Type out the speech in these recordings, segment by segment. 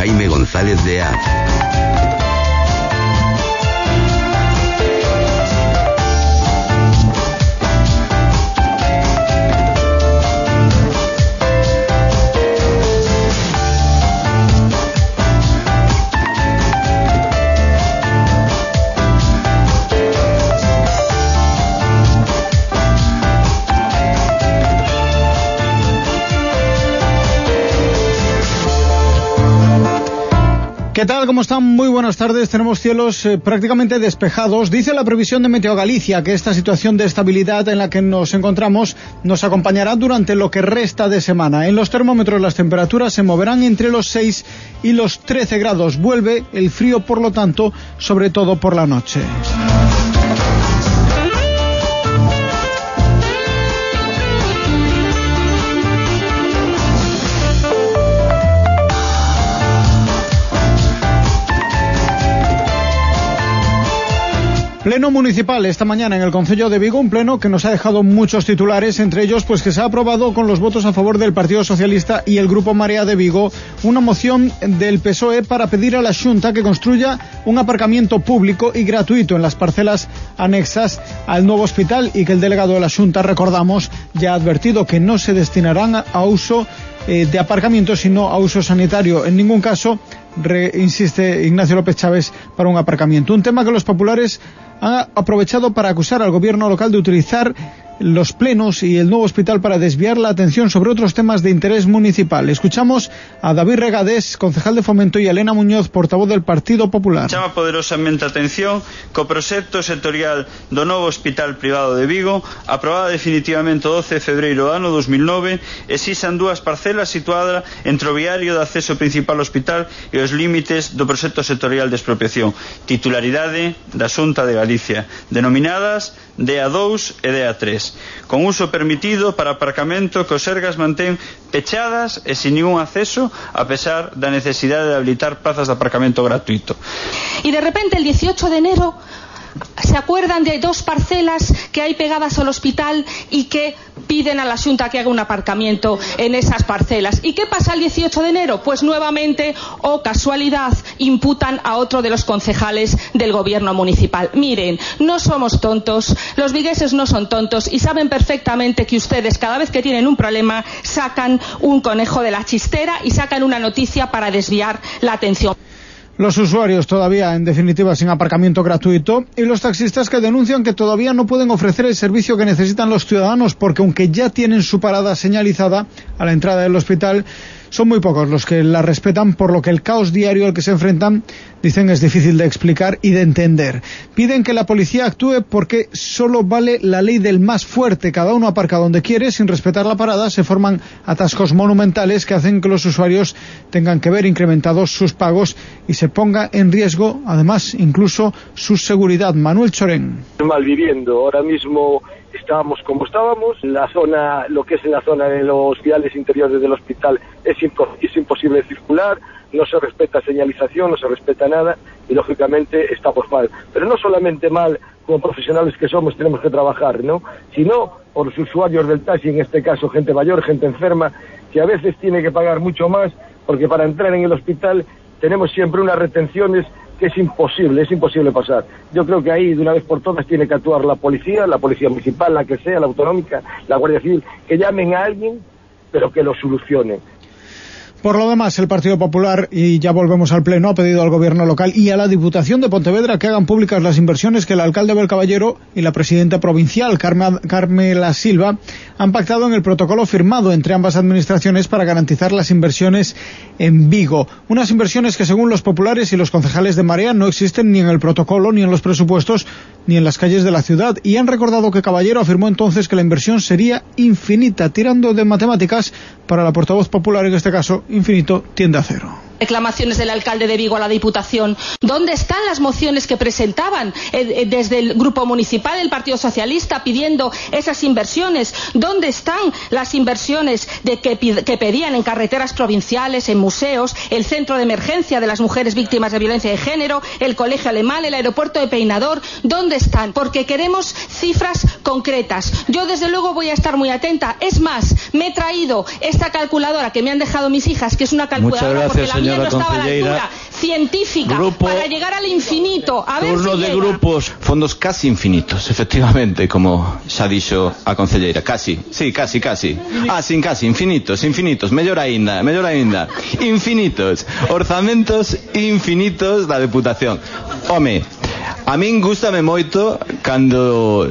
Jaime González de A. ¿Qué tal? ¿Cómo están? Muy buenas tardes. Tenemos cielos eh, prácticamente despejados. Dice la previsión de Meteo Galicia que esta situación de estabilidad en la que nos encontramos nos acompañará durante lo que resta de semana. En los termómetros las temperaturas se moverán entre los 6 y los 13 grados. Vuelve el frío, por lo tanto, sobre todo por la noche. Pleno municipal esta mañana en el Concello de Vigo, un pleno que nos ha dejado muchos titulares, entre ellos pues que se ha aprobado con los votos a favor del Partido Socialista y el Grupo Marea de Vigo una moción del PSOE para pedir a la Junta que construya un aparcamiento público y gratuito en las parcelas anexas al nuevo hospital y que el delegado de la Junta, recordamos, ya ha advertido que no se destinarán a uso eh, de aparcamiento, sino a uso sanitario. En ningún caso, re, insiste Ignacio López Chávez, para un aparcamiento. Un tema que los populares han aprovechado para acusar al gobierno local de utilizar los plenos y el nuevo hospital para desviar la atención sobre otros temas de interés municipal. Escuchamos a David Regadés, concejal de Fomento, y a Elena Muñoz, portavoz del Partido Popular. Chama poderosamente a atención co proxecto sectorial do novo hospital privado de Vigo, aprobada definitivamente o 12 de febreiro do ano 2009, exixan dúas parcelas situadas entre o viario de acceso principal ao hospital e os límites do proxecto sectorial de expropiación, titularidade da Xunta de Galicia, denominadas DA2 e DA3 con uso permitido para aparcamento que os Sergas mantén pechadas e sin ningún acceso, a pesar da necesidade de habilitar plazas de aparcamento gratuito. Y de repente el 18 de enero ¿Se acuerdan de dos parcelas que hay pegadas al hospital y que piden a la Junta que haga un aparcamiento en esas parcelas. ¿Y qué pasa el 18 de enero? Pues nuevamente, o oh casualidad, imputan a otro de los concejales del gobierno municipal. Miren, no somos tontos, los vigueses no son tontos y saben perfectamente que ustedes cada vez que tienen un problema sacan un conejo de la chistera y sacan una noticia para desviar la atención los usuarios todavía, en definitiva, sin aparcamiento gratuito y los taxistas que denuncian que todavía no pueden ofrecer el servicio que necesitan los ciudadanos porque aunque ya tienen su parada señalizada a la entrada del hospital, son muy pocos los que la respetan, por lo que el caos diario al que se enfrentan, dicen, es difícil de explicar y de entender. Piden que la policía actúe porque solo vale la ley del más fuerte. Cada uno aparca donde quiere, sin respetar la parada, se forman atascos monumentales que hacen que los usuarios tengan que ver incrementados sus pagos y se ponga en riesgo, además, incluso su seguridad. Manuel Chorén. Mal viviendo. Ahora mismo estábamos como estábamos, la zona, lo que es en la zona de los viales interiores del hospital es, es imposible circular, no se respeta señalización, no se respeta nada y lógicamente estamos mal. Pero no solamente mal como profesionales que somos tenemos que trabajar, ¿no? Sino por los usuarios del taxi, en este caso gente mayor, gente enferma, que a veces tiene que pagar mucho más porque para entrar en el hospital tenemos siempre unas retenciones que es imposible, es imposible pasar. Yo creo que ahí, de una vez por todas, tiene que actuar la policía, la policía municipal, la que sea, la autonómica, la Guardia Civil, que llamen a alguien, pero que lo solucionen. Por lo demás, el Partido Popular, y ya volvemos al Pleno, ha pedido al Gobierno local y a la Diputación de Pontevedra que hagan públicas las inversiones que el alcalde Bel Caballero y la presidenta provincial, Carmela Silva, han pactado en el protocolo firmado entre ambas administraciones para garantizar las inversiones en Vigo. Unas inversiones que, según los populares y los concejales de Marea, no existen ni en el protocolo ni en los presupuestos, ni en las calles de la ciudad y han recordado que Caballero afirmó entonces que la inversión sería infinita, tirando de matemáticas para la portavoz popular en este caso, infinito tiende a cero reclamaciones del alcalde de Vigo a la Diputación? ¿Dónde están las mociones que presentaban eh, eh, desde el Grupo Municipal del Partido Socialista pidiendo esas inversiones? ¿Dónde están las inversiones de que, que, pedían en carreteras provinciales, en museos, el centro de emergencia de las mujeres víctimas de violencia de género, el colegio alemán, el aeropuerto de Peinador? ¿Dónde están? Porque queremos cifras concretas. Yo, desde luego, voy a estar muy atenta. Es más, me he traído esta calculadora que me han dejado mis hijas, que es una calculadora porque la no científica grupo, para llegar al infinito. A ver turno si de llega. grupos, fondos casi infinitos, efectivamente, como xa dixo a concelleira, casi, sí, casi, casi. Ah, sin casi, infinitos, infinitos, mellor aínda, mellor aínda. Infinitos, orzamentos infinitos da Deputación. Home, a min gustame moito cando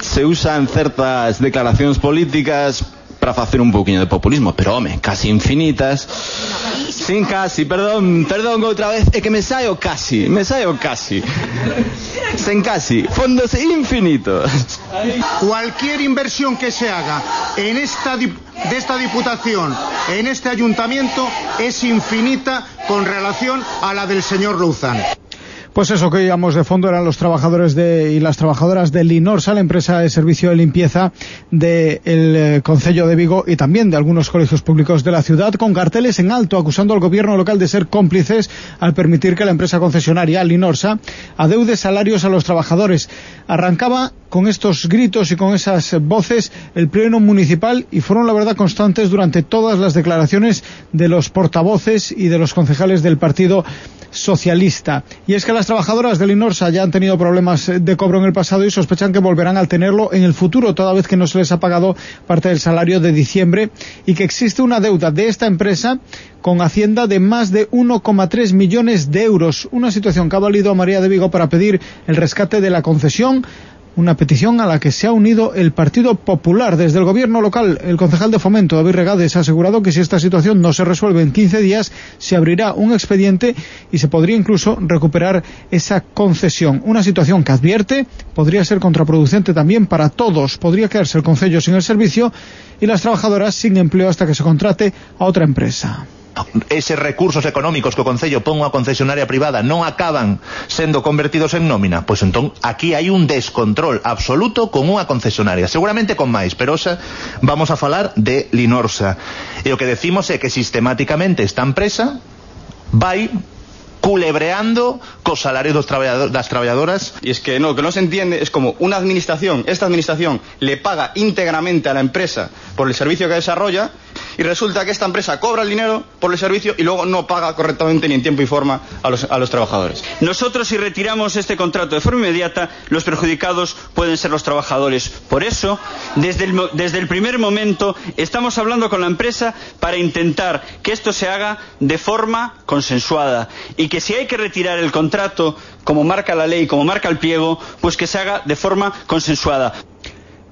se usan certas declaracións políticas para facer un pouquiño de populismo, pero home, casi infinitas. Sin casi, perdón, perdón outra vez, é que me saio casi, me saio casi. Sen casi, fondos infinitos. Cualquier inversión que se haga en esta de esta diputación, en este ayuntamiento, es infinita con relación a la del señor Louzán. Pues eso que oíamos de fondo eran los trabajadores de, y las trabajadoras de Linorsa, la empresa de servicio de limpieza del de Concello de Vigo y también de algunos colegios públicos de la ciudad, con carteles en alto acusando al gobierno local de ser cómplices al permitir que la empresa concesionaria Linorsa adeude salarios a los trabajadores. Arrancaba con estos gritos y con esas voces el pleno municipal y fueron la verdad constantes durante todas las declaraciones de los portavoces y de los concejales del partido socialista. Y es que las trabajadoras del Inorsa ya han tenido problemas de cobro en el pasado y sospechan que volverán a tenerlo en el futuro, toda vez que no se les ha pagado parte del salario de diciembre y que existe una deuda de esta empresa con Hacienda de más de 1,3 millones de euros. Una situación que ha valido a María de Vigo para pedir el rescate de la concesión una petición a la que se ha unido el Partido Popular. Desde el gobierno local, el concejal de fomento, David Regades, ha asegurado que si esta situación no se resuelve en 15 días, se abrirá un expediente y se podría incluso recuperar esa concesión. Una situación que advierte podría ser contraproducente también para todos. Podría quedarse el concello sin el servicio y las trabajadoras sin empleo hasta que se contrate a otra empresa eses recursos económicos que o Concello pon unha concesionaria privada non acaban sendo convertidos en nómina, pois entón aquí hai un descontrol absoluto con unha concesionaria, seguramente con máis, pero vamos a falar de Linorsa. E o que decimos é que sistemáticamente esta empresa vai culebreando cos salarios dos trabajador, das. Y es que no, que no se entiende es como una administración, esta administración le paga íntegramente a la empresa por el servicio que desarrolla y resulta que esta empresa cobra el dinero por el servicio y luego no paga correctamente ni en tiempo y forma a los, trabajadores. Nosotros si retiramos este contrato de forma inmediata, los perjudicados pueden ser los trabajadores. Por eso, desde el, desde el primer momento, estamos hablando con la empresa para intentar que esto se haga de forma consensuada y que si hay que retirar el contrato, como marca la ley, como marca el pliego, pues que se haga de forma consensuada.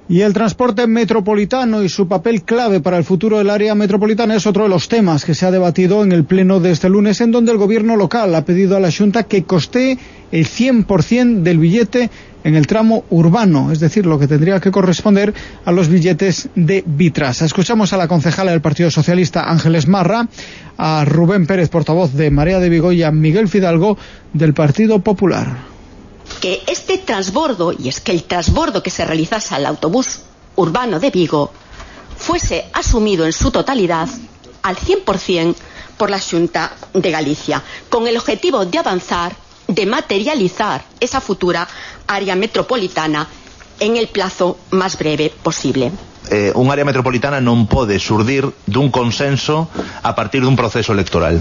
Y el transporte metropolitano y su papel clave para el futuro del área metropolitana es otro de los temas que se ha debatido en el pleno de este lunes, en donde el gobierno local ha pedido a la Junta que coste el 100% del billete en el tramo urbano, es decir, lo que tendría que corresponder a los billetes de Vitrasa. Escuchamos a la concejala del Partido Socialista, Ángeles Marra, a Rubén Pérez, portavoz de Marea de Vigo, y a Miguel Fidalgo, del Partido Popular que este transbordo, y es que el transbordo que se realizase al autobús urbano de Vigo, fuese asumido en su totalidad al 100% por la Junta de Galicia, con el objetivo de avanzar, de materializar esa futura área metropolitana en el plazo más breve posible. Eh, un área metropolitana non pode surdir dun consenso a partir dun proceso electoral.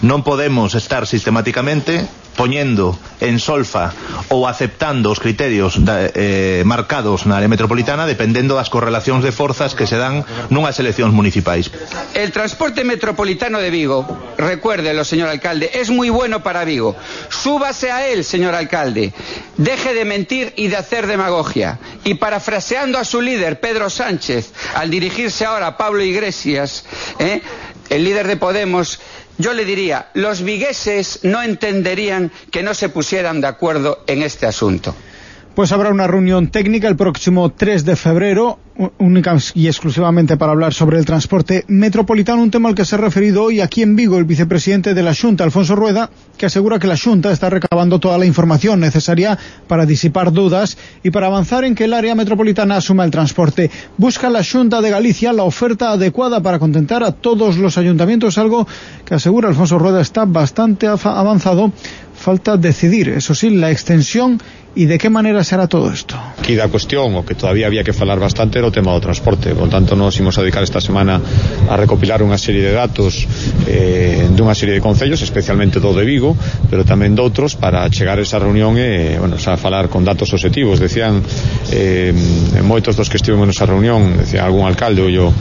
Non podemos estar sistemáticamente poñendo en solfa ou aceptando os criterios da, eh, marcados na área metropolitana dependendo das correlacións de forzas que se dan nunhas eleccións municipais. El transporte metropolitano de Vigo, recuérdelo, señor alcalde, es muy bueno para Vigo. Súbase a él, señor alcalde. Deje de mentir y de hacer demagogia. Y parafraseando a su líder, Pedro Sánchez, al dirigirse ahora a Pablo Iglesias, ¿eh? el líder de Podemos, yo le diría, los vigueses no entenderían que no se pusieran de acuerdo en este asunto. Pues habrá una reunión técnica el próximo 3 de febrero, única y exclusivamente para hablar sobre el transporte metropolitano, un tema al que se ha referido hoy aquí en Vigo el vicepresidente de la Junta, Alfonso Rueda, que asegura que la Junta está recabando toda la información necesaria para disipar dudas y para avanzar en que el área metropolitana asuma el transporte. Busca la Junta de Galicia la oferta adecuada para contentar a todos los ayuntamientos, algo que asegura Alfonso Rueda está bastante avanzado falta decidir, eso sí, la extensión E de que maneira será todo isto? Aquí da cuestión, o que todavía había que falar bastante era o tema do transporte. Por tanto, nos imos a dedicar esta semana a recopilar unha serie de datos eh, dunha serie de concellos, especialmente do de Vigo, pero tamén doutros, para chegar a esa reunión e, eh, bueno, xa falar con datos objetivos. Decían eh, moitos dos que estivemos nesa reunión, decía algún alcalde, ou yo,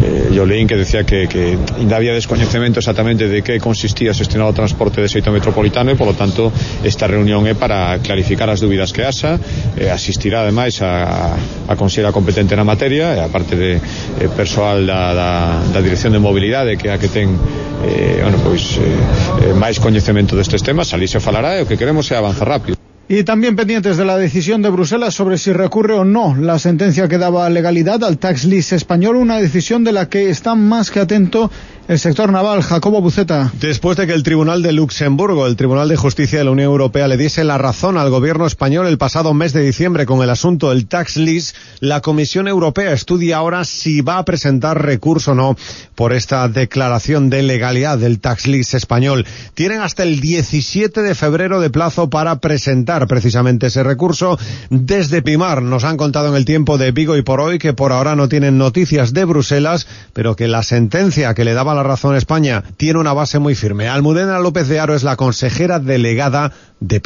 eh, yo leín que decía que, que ainda había descoñecemento exactamente de que consistía xestionar o transporte de xeito metropolitano e, polo tanto, esta reunión é para clarificar as dúbidas dúbidas que haxa eh, asistirá ademais a, a conselleira competente na materia e a parte de eh, persoal da, da, da Dirección de Mobilidade que a que ten eh, bueno, pois, eh, máis coñecemento destes temas ali se falará e o que queremos é avanzar rápido. Y también pendientes de la decisión de Bruselas sobre si recurre o no la sentencia que daba legalidad al tax list español, una decisión de la que está más que atento el sector naval. Jacobo Buceta. Después de que el Tribunal de Luxemburgo, el Tribunal de Justicia de la Unión Europea, le diese la razón al gobierno español el pasado mes de diciembre con el asunto del tax list, la Comisión Europea estudia ahora si va a presentar recurso o no por esta declaración de legalidad del tax list español. Tienen hasta el 17 de febrero de plazo para presentar precisamente ese recurso. Desde Pimar nos han contado en el tiempo de Vigo y por hoy que por ahora no tienen noticias de Bruselas, pero que la sentencia que le daba la razón España tiene una base muy firme. Almudena López de Aro es la consejera delegada de.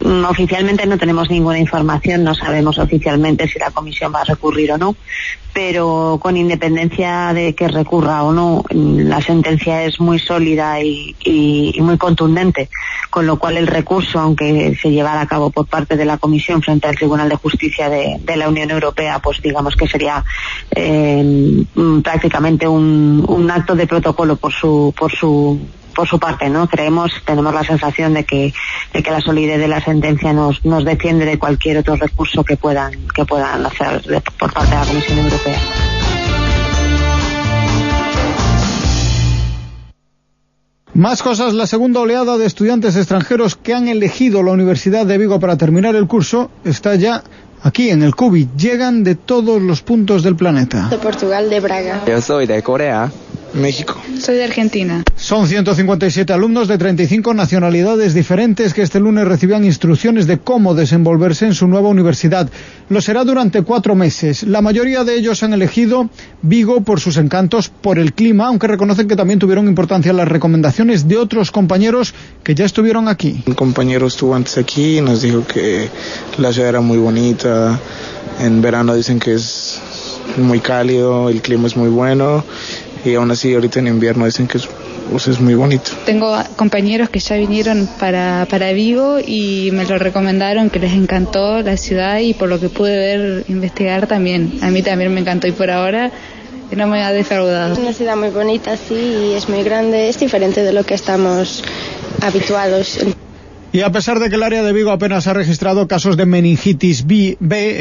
Mm, oficialmente no tenemos ninguna información, no sabemos oficialmente si la comisión va a recurrir o no, pero con independencia de que recurra o no, mm, la sentencia es muy sólida y, muy contundente, con lo cual el recurso, aunque se llevara a cabo por parte de la comisión frente al Tribunal de Justicia de, la Unión Europea, pues digamos que sería eh, mm, prácticamente un, un acto de protocolo por su, por su por su parte, ¿no? Creemos, tenemos la sensación de que, de que la solidez de la sentencia nos, nos defiende de cualquier otro recurso que puedan, que puedan hacer por parte de la Comisión Europea. Más cosas, la segunda oleada de estudiantes extranjeros que han elegido la Universidad de Vigo para terminar el curso está ya aquí en el CUBI. Llegan de todos los puntos del planeta. De Portugal, de Braga. Yo soy de Corea. México. Soy de Argentina. Son 157 alumnos de 35 nacionalidades diferentes que este lunes recibían instrucciones de cómo desenvolverse en su nueva universidad. Lo será durante cuatro meses. La mayoría de ellos han elegido Vigo por sus encantos, por el clima, aunque reconocen que también tuvieron importancia las recomendaciones de otros compañeros que ya estuvieron aquí. Un compañero estuvo antes aquí y nos dijo que la ciudad era muy bonita. En verano dicen que es muy cálido, el clima es muy bueno y aún así ahorita en invierno dicen que es, pues, es muy bonito. Tengo compañeros que ya vinieron para, para Vigo y me lo recomendaron, que les encantó la ciudad y por lo que pude ver, investigar también. A mí también me encantó y por ahora no me ha defraudado. Es una ciudad muy bonita, sí, y es muy grande, es diferente de lo que estamos habituados. Y a pesar de que el área de Vigo apenas ha registrado casos de meningitis B,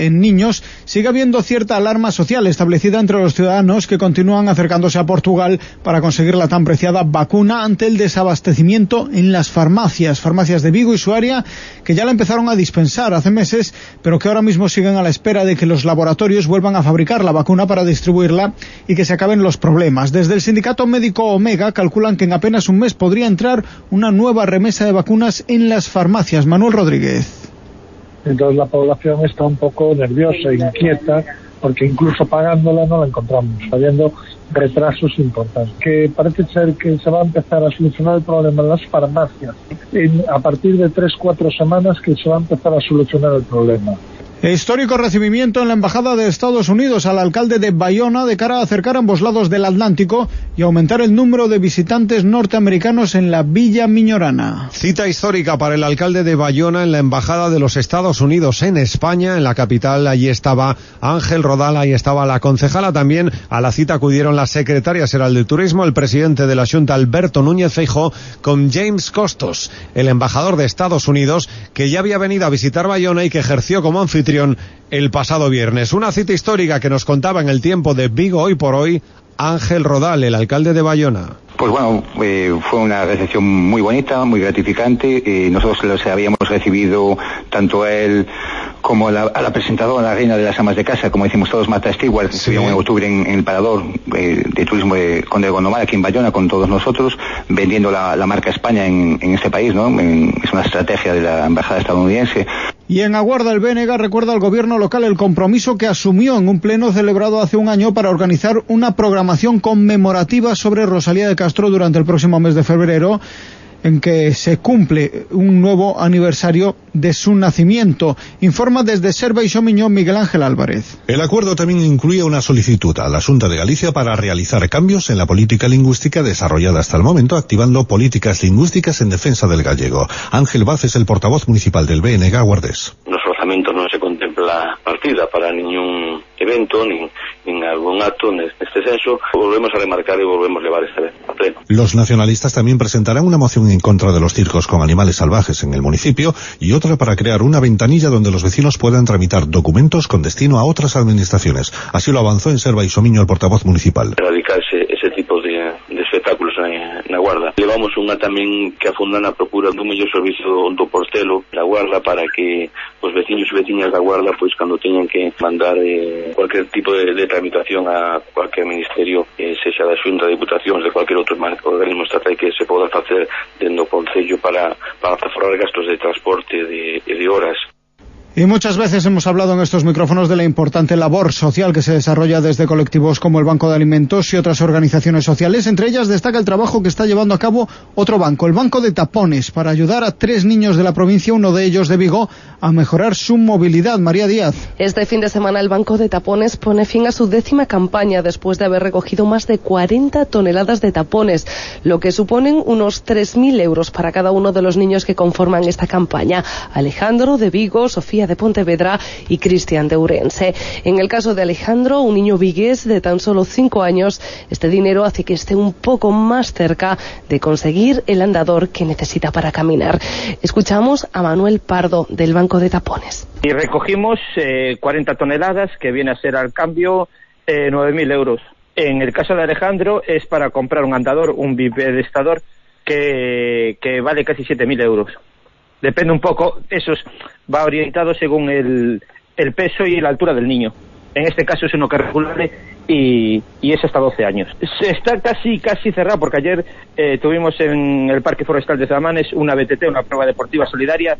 en niños, sigue habiendo cierta alarma social establecida entre los ciudadanos que continúan acercándose a Portugal para conseguir la tan preciada vacuna ante el desabastecimiento en las farmacias, farmacias de Vigo y su área, que ya la empezaron a dispensar hace meses, pero que ahora mismo siguen a la espera de que los laboratorios vuelvan a fabricar la vacuna para distribuirla y que se acaben los problemas. Desde el sindicato médico Omega calculan que en apenas un mes podría entrar una nueva remesa de vacunas en la farmacias. Manuel Rodríguez. Entonces la población está un poco nerviosa, inquieta, porque incluso pagándola no la encontramos, habiendo retrasos importantes. Que parece ser que se va a empezar a solucionar el problema en las farmacias a partir de tres, cuatro semanas que se va a empezar a solucionar el problema. Histórico recibimiento en la Embajada de Estados Unidos al alcalde de Bayona de cara a acercar ambos lados del Atlántico y aumentar el número de visitantes norteamericanos en la Villa Miñorana. Cita histórica para el alcalde de Bayona en la Embajada de los Estados Unidos en España, en la capital. Allí estaba Ángel Rodal, ahí estaba la concejala también. A la cita acudieron las secretarias general de Turismo, el presidente de la Junta, Alberto Núñez Feijó, con James Costos, el embajador de Estados Unidos, que ya había venido a visitar Bayona y que ejerció como anfitrión el pasado viernes. Una cita histórica que nos contaba en el tiempo de Vigo hoy por hoy Ángel Rodal, el alcalde de Bayona. Pues bueno, eh, fue una recepción muy bonita, muy gratificante. Eh, nosotros los habíamos recibido tanto a él como a la, a la, presentadora, la reina de las amas de casa, como decimos todos, Marta Stewart, que sí. en octubre en, en el Parador eh, de Turismo de Conde Gondomar, aquí en Bayona, con todos nosotros, vendiendo la, la marca España en, en, este país, ¿no? En, es una estrategia de la embajada estadounidense. Y en Aguarda, el BNG recuerda al gobierno local el compromiso que asumió en un pleno celebrado hace un año para organizar una programación conmemorativa sobre Rosalía de Castro durante el próximo mes de febrero en que se cumple un nuevo aniversario de su nacimiento. Informa desde Serva y Xomiñón Miguel Ángel Álvarez. El acuerdo también incluye una solicitud a la Junta de Galicia para realizar cambios en la política lingüística desarrollada hasta el momento, activando políticas lingüísticas en defensa del gallego. Ángel Vaz es el portavoz municipal del BNG Guardés. Nos orzamentos non se contempla partida para ningún evento, nin, nin algún acto neste senso, volvemos a remarcar e volvemos a levar este a pleno. Los nacionalistas también presentarán una moción en contra de los circos con animales salvajes en el municipio y otra para crear una ventanilla donde los vecinos puedan tramitar documentos con destino a otras administraciones. Así lo avanzó en Serva y Somiño el portavoz municipal. Erradicarse ese tipo de, de espectáculos na, na Guarda. Levamos unha tamén que afundan a procura dun mellor servicio do, do portelo da Guarda para que os veciños e veciñas da Guarda pois cando teñan que mandar eh, cualquier tipo de, tramitación a cualquier ministerio, eh, sexa da Xunta de Diputacións, de cualquier outro organismo estatal que se poda facer dentro do Concello para, para aforrar gastos de transporte de horas. Y muchas veces hemos hablado en estos micrófonos de la importante labor social que se desarrolla desde colectivos como el Banco de Alimentos y otras organizaciones sociales. Entre ellas destaca el trabajo que está llevando a cabo otro banco, el Banco de Tapones, para ayudar a tres niños de la provincia, uno de ellos de Vigo, a mejorar su movilidad. María Díaz. Este fin de semana el Banco de Tapones pone fin a su décima campaña después de haber recogido más de 40 toneladas de tapones, lo que suponen unos 3.000 euros para cada uno de los niños que conforman esta campaña. Alejandro de Vigo, Sofía de Pontevedra y Cristian de Urense. En el caso de Alejandro, un niño vigués de tan solo cinco años, este dinero hace que esté un poco más cerca de conseguir el andador que necesita para caminar. Escuchamos a Manuel Pardo del Banco de Tapones. Y recogimos eh, 40 toneladas, que viene a ser al cambio eh, 9.000 euros. En el caso de Alejandro es para comprar un andador, un bipedestador, que, que vale casi 7.000 euros depende un poco, eso va orientado según el, el peso y la altura del niño. En este caso es uno que regulable y, y es hasta 12 años. Está casi casi cerrado porque ayer eh, tuvimos en el Parque Forestal de Zamanes una BTT, una prueba deportiva solidaria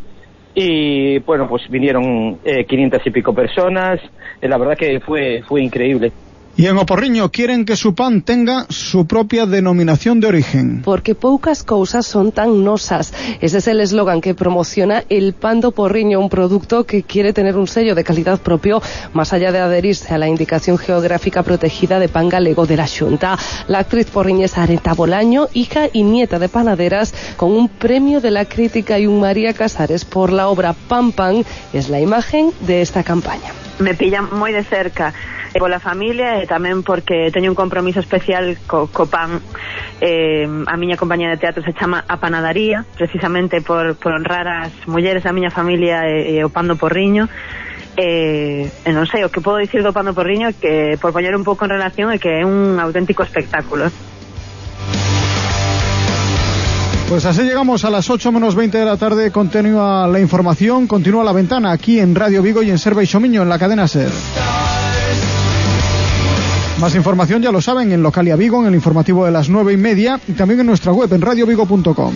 y bueno, pues vinieron eh, 500 y pico personas. Eh, la verdad que fue, fue increíble. Y en Oporriño quieren que su pan tenga su propia denominación de origen. Porque poucas cousas son tan nosas. Ese es el eslogan que promociona el pan do Porriño, un producto que quiere tener un sello de calidad propio, más allá de adherirse a la indicación geográfica protegida de pan galego de la Xunta. La actriz porriñesa Areta Bolaño, hija y nieta de panaderas, con un premio de la crítica y un María Casares por la obra Pan Pan, es la imagen de esta campaña. Me pilla moi de cerca pola familia e tamén porque teño un compromiso especial co, co pan eh, a miña compañía de teatro se chama A precisamente por, por honrar as mulleres da miña familia e, e o pan do porriño. E, e o que podo dicir do pan do porriño que por poñer un pouco en relación é que é un auténtico espectáculo Pues así llegamos a las 8 menos 20 de la tarde. Continúa la información, continúa la ventana aquí en Radio Vigo y en Serva y Xomiño, en la cadena SER. Más información ya lo saben en Localia Vigo, en el informativo de las nueve y media y también en nuestra web en radiovigo.com.